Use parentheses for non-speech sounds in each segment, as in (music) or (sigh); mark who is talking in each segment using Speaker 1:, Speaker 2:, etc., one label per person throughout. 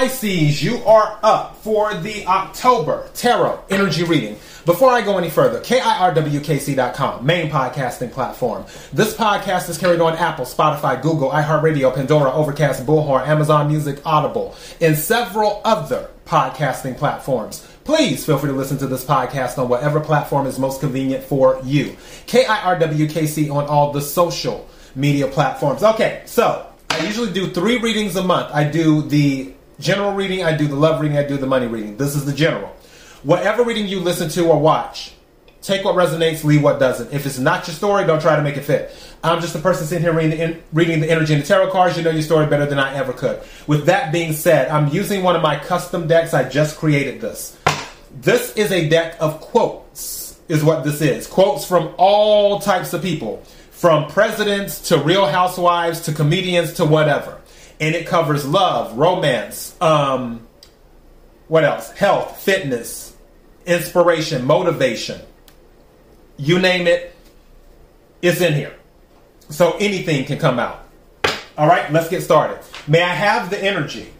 Speaker 1: Pisces, you are up for the October Tarot Energy Reading. Before I go any further, KIRWKC.com, main podcasting platform. This podcast is carried on Apple, Spotify, Google, iHeartRadio, Pandora, Overcast, Bullhorn, Amazon Music, Audible, and several other podcasting platforms. Please feel free to listen to this podcast on whatever platform is most convenient for you. KIRWKC on all the social media platforms. Okay, so I usually do three readings a month. I do the general reading, I do the love reading, I do the money reading. This is the general. Whatever reading you listen to or watch, take what resonates, leave what doesn't. If it's not your story, don't try to make it fit. I'm just a person sitting here reading the, reading the energy and the tarot cards. You know your story better than I ever could. With that being said, I'm using one of my custom decks. I just created this. This is a deck of quotes, is what this is. Quotes from all types of people, from presidents to real housewives to comedians to whatever and it covers love, romance, um, what else? Health, fitness, inspiration, motivation. You name it, it's in here. So anything can come out. All right, let's get started. May I have the energy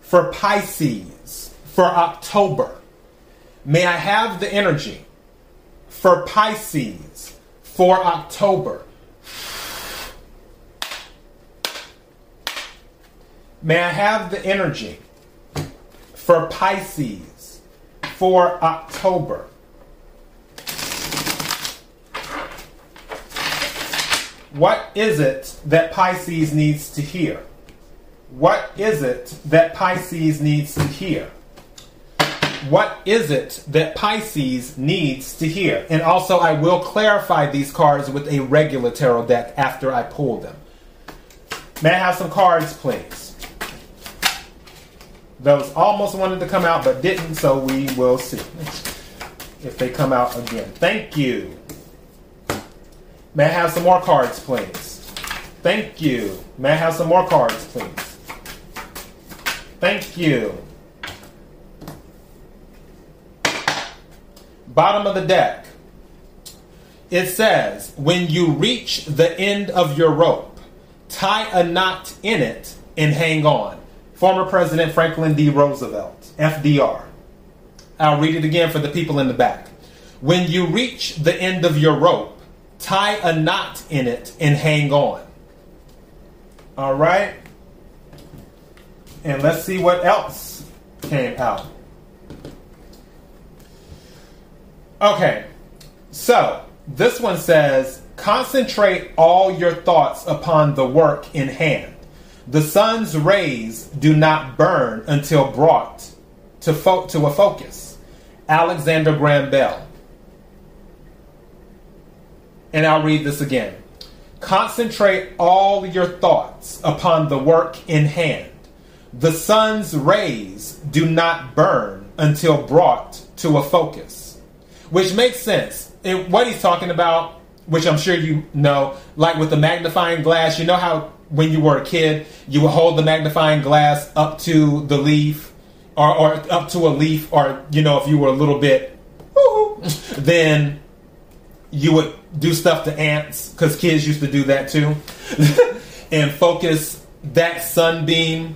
Speaker 1: for Pisces for October? May I have the energy for Pisces for October? May I have the energy for Pisces for October? What is it that Pisces needs to hear? What is it that Pisces needs to hear? What is it that Pisces needs to hear? And also, I will clarify these cards with a regular tarot deck after I pull them. May I have some cards, please? Those almost wanted to come out but didn't, so we will see if they come out again. Thank you. May I have some more cards, please? Thank you. May I have some more cards, please? Thank you. Bottom of the deck. It says, when you reach the end of your rope, tie a knot in it and hang on former President Franklin D. Roosevelt, FDR. I'll read it again for the people in the back. When you reach the end of your rope, tie a knot in it and hang on. All right? And let's see what else came out. Okay, so this one says concentrate all your thoughts upon the work in hand. The sun's rays do not burn until brought to, fo- to a focus. Alexander Graham Bell. And I'll read this again. Concentrate all your thoughts upon the work in hand. The sun's rays do not burn until brought to a focus. Which makes sense. What he's talking about, which I'm sure you know, like with the magnifying glass, you know how when you were a kid, you would hold the magnifying glass up to the leaf or, or up to a leaf, or, you know, if you were a little bit, (laughs) then you would do stuff to ants because kids used to do that too (laughs) and focus that sunbeam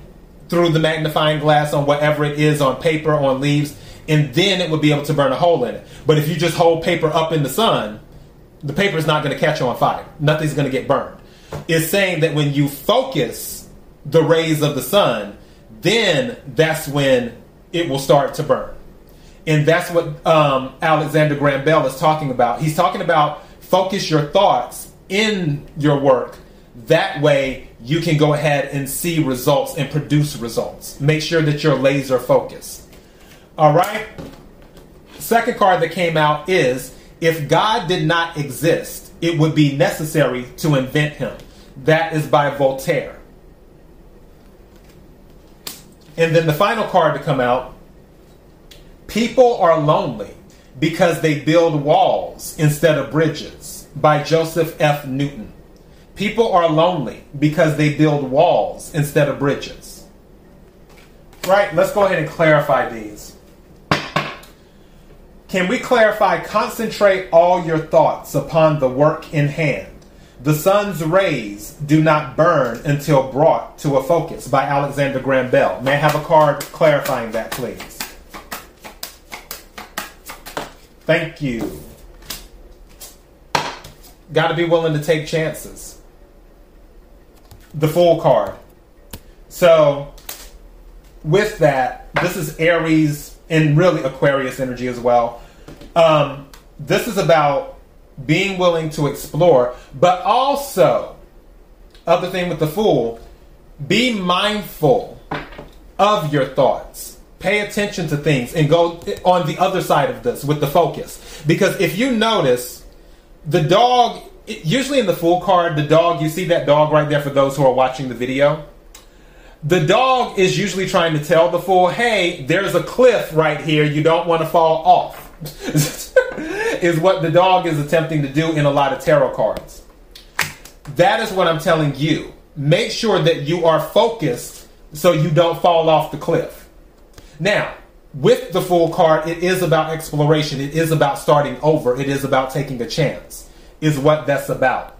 Speaker 1: through the magnifying glass on whatever it is on paper, on leaves, and then it would be able to burn a hole in it. But if you just hold paper up in the sun, the paper is not going to catch on fire. Nothing's going to get burned is saying that when you focus the rays of the sun, then that's when it will start to burn. And that's what um, Alexander Graham Bell is talking about. He's talking about focus your thoughts in your work. That way, you can go ahead and see results and produce results. Make sure that you're laser focused. All right? Second card that came out is if God did not exist, it would be necessary to invent him. That is by Voltaire. And then the final card to come out People are lonely because they build walls instead of bridges by Joseph F. Newton. People are lonely because they build walls instead of bridges. Right, let's go ahead and clarify these. Can we clarify? Concentrate all your thoughts upon the work in hand. The sun's rays do not burn until brought to a focus by Alexander Graham Bell. May I have a card clarifying that, please? Thank you. Got to be willing to take chances. The Fool card. So, with that, this is Aries and really Aquarius energy as well. Um, this is about being willing to explore, but also, other thing with the Fool, be mindful of your thoughts. Pay attention to things and go on the other side of this with the focus. Because if you notice, the dog, usually in the Fool card, the dog, you see that dog right there for those who are watching the video the dog is usually trying to tell the fool, hey, there's a cliff right here, you don't want to fall off. (laughs) is what the dog is attempting to do in a lot of tarot cards. That is what I'm telling you. Make sure that you are focused so you don't fall off the cliff. Now, with the Fool card, it is about exploration. It is about starting over. It is about taking a chance, is what that's about.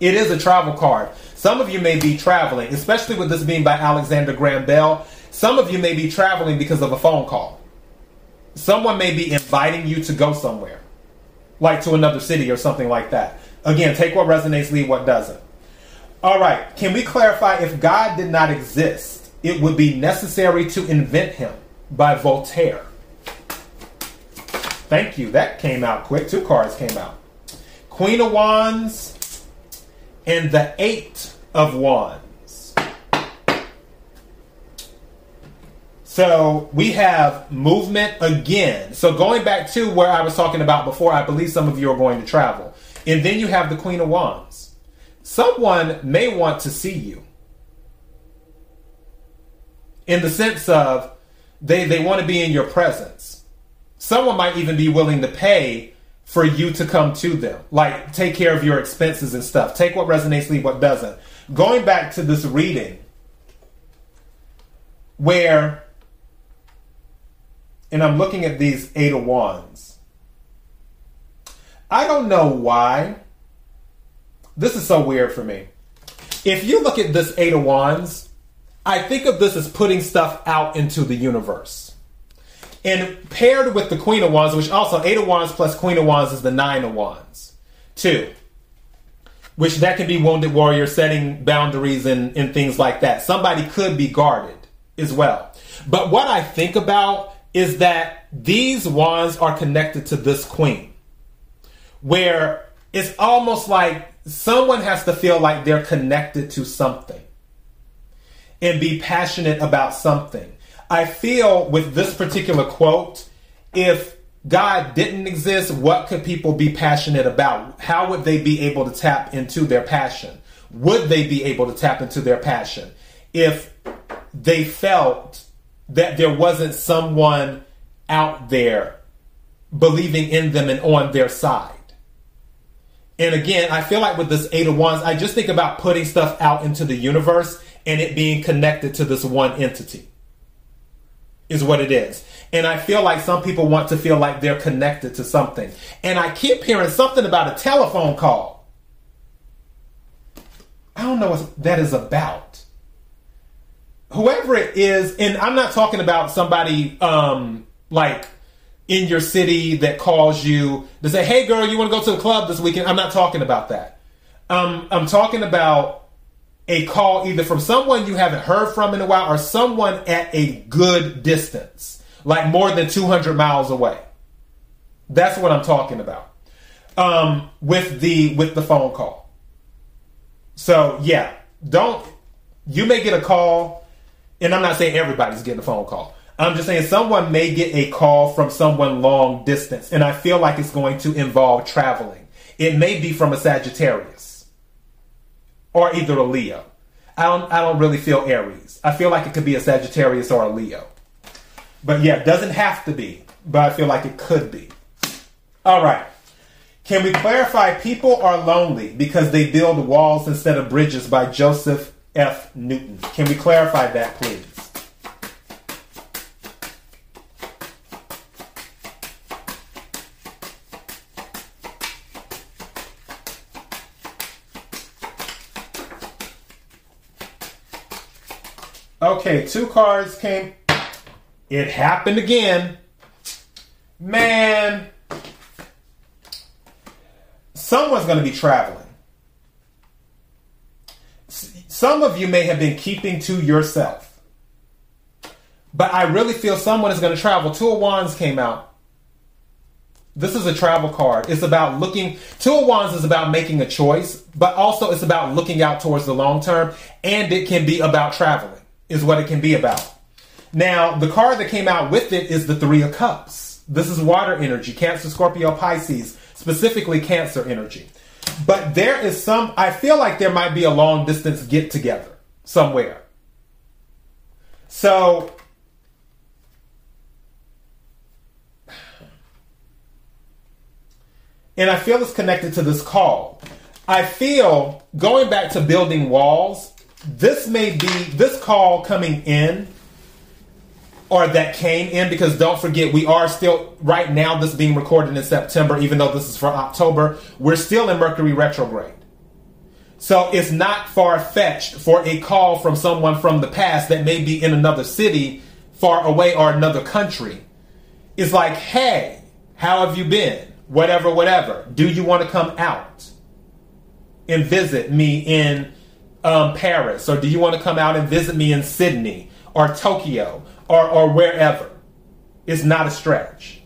Speaker 1: It is a travel card. Some of you may be traveling, especially with this being by Alexander Graham Bell. Some of you may be traveling because of a phone call. Someone may be inviting you to go somewhere, like to another city or something like that. Again, take what resonates, leave what doesn't. All right, can we clarify if God did not exist, it would be necessary to invent him by Voltaire? Thank you. That came out quick. Two cards came out. Queen of Wands and the Eight of Wands. So we have movement again. So going back to where I was talking about before, I believe some of you are going to travel. And then you have the Queen of Wands. Someone may want to see you. In the sense of they, they want to be in your presence. Someone might even be willing to pay for you to come to them. Like take care of your expenses and stuff. Take what resonates, leave what doesn't. Going back to this reading where and I'm looking at these eight of wands. I don't know why. This is so weird for me. If you look at this eight of wands, I think of this as putting stuff out into the universe. And paired with the Queen of Wands, which also Eight of Wands plus Queen of Wands is the Nine of Wands. Two. Which that can be wounded warrior setting boundaries and, and things like that. Somebody could be guarded as well. But what I think about is that these wands are connected to this queen. Where it's almost like someone has to feel like they're connected to something and be passionate about something. I feel with this particular quote, if God didn't exist, what could people be passionate about? How would they be able to tap into their passion? Would they be able to tap into their passion if they felt that there wasn't someone out there believing in them and on their side? And again, I feel like with this Eight of Wands, I just think about putting stuff out into the universe and it being connected to this one entity is what it is. And I feel like some people want to feel like they're connected to something. And I keep hearing something about a telephone call. I don't know what that is about. Whoever it is, and I'm not talking about somebody um, like in your city that calls you to say, hey girl, you want to go to the club this weekend? I'm not talking about that. Um, I'm talking about a call either from someone you haven't heard from in a while or someone at a good distance, like more than 200 miles away. That's what I'm talking about. Um, with the with the phone call. So yeah, don't you may get a call, and I'm not saying everybody's getting a phone call. I'm just saying someone may get a call from someone long distance, and I feel like it's going to involve traveling. It may be from a Sagittarius or either a Leo. I don't I don't really feel Aries. I feel like it could be a Sagittarius or a Leo. But yeah, it doesn't have to be, but I feel like it could be. All right. Can we clarify people are lonely because they build walls instead of bridges by Joseph F. Newton. Can we clarify that, please? Okay, two cards came. It happened again. Man. Someone's going to be traveling. Some of you may have been keeping to yourself. But I really feel someone is going to travel. Two of Wands came out. This is a travel card. It's about looking, Two of Wands is about making a choice, but also it's about looking out towards the long term, and it can be about traveling, is what it can be about. Now, the card that came out with it is the Three of Cups. This is water energy, Cancer, Scorpio, Pisces, specifically Cancer energy. But there is some, I feel like there might be a long distance get together somewhere. So, and I feel it's connected to this call. I feel going back to building walls, this may be this call coming in or that came in because don't forget we are still right now this being recorded in September even though this is for October we're still in Mercury retrograde. So it's not far fetched for a call from someone from the past that may be in another city far away or another country. It's like hey how have you been? Whatever whatever. Do you want to come out and visit me in um, Paris? Or do you want to come out and visit me in Sydney or Tokyo or, or wherever is not a stretch.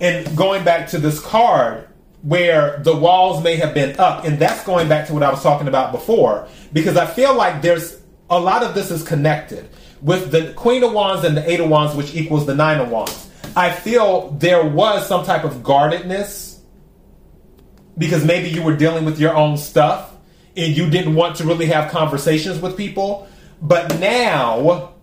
Speaker 1: And going back to this card where the walls may have been up, and that's going back to what I was talking about before, because I feel like there's a lot of this is connected with the Queen of Wands and the Eight of Wands, which equals the Nine of Wands. I feel there was some type of guardedness because maybe you were dealing with your own stuff and you didn't want to really have conversations with people. But now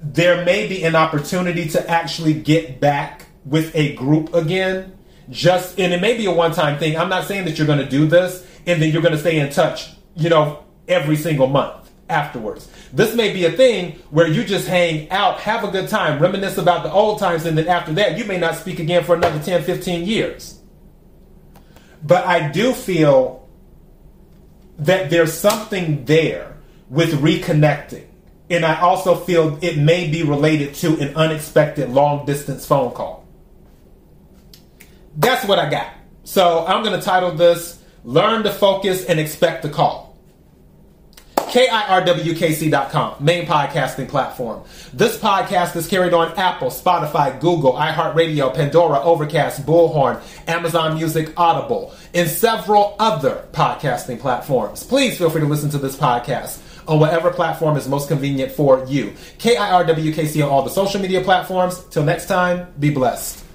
Speaker 1: there may be an opportunity to actually get back with a group again. Just and it may be a one-time thing. I'm not saying that you're going to do this and then you're going to stay in touch, you know, every single month afterwards. This may be a thing where you just hang out, have a good time, reminisce about the old times, and then after that, you may not speak again for another 10, 15 years. But I do feel that there's something there with reconnecting and I also feel it may be related to an unexpected long distance phone call. That's what I got. So I'm going to title this Learn to Focus and Expect the Call. KIRWKC.com, main podcasting platform. This podcast is carried on Apple, Spotify, Google, iHeartRadio, Pandora, Overcast, Bullhorn, Amazon Music, Audible, and several other podcasting platforms. Please feel free to listen to this podcast on whatever platform is most convenient for you. KIRWKC on all the social media platforms. Till next time, be blessed.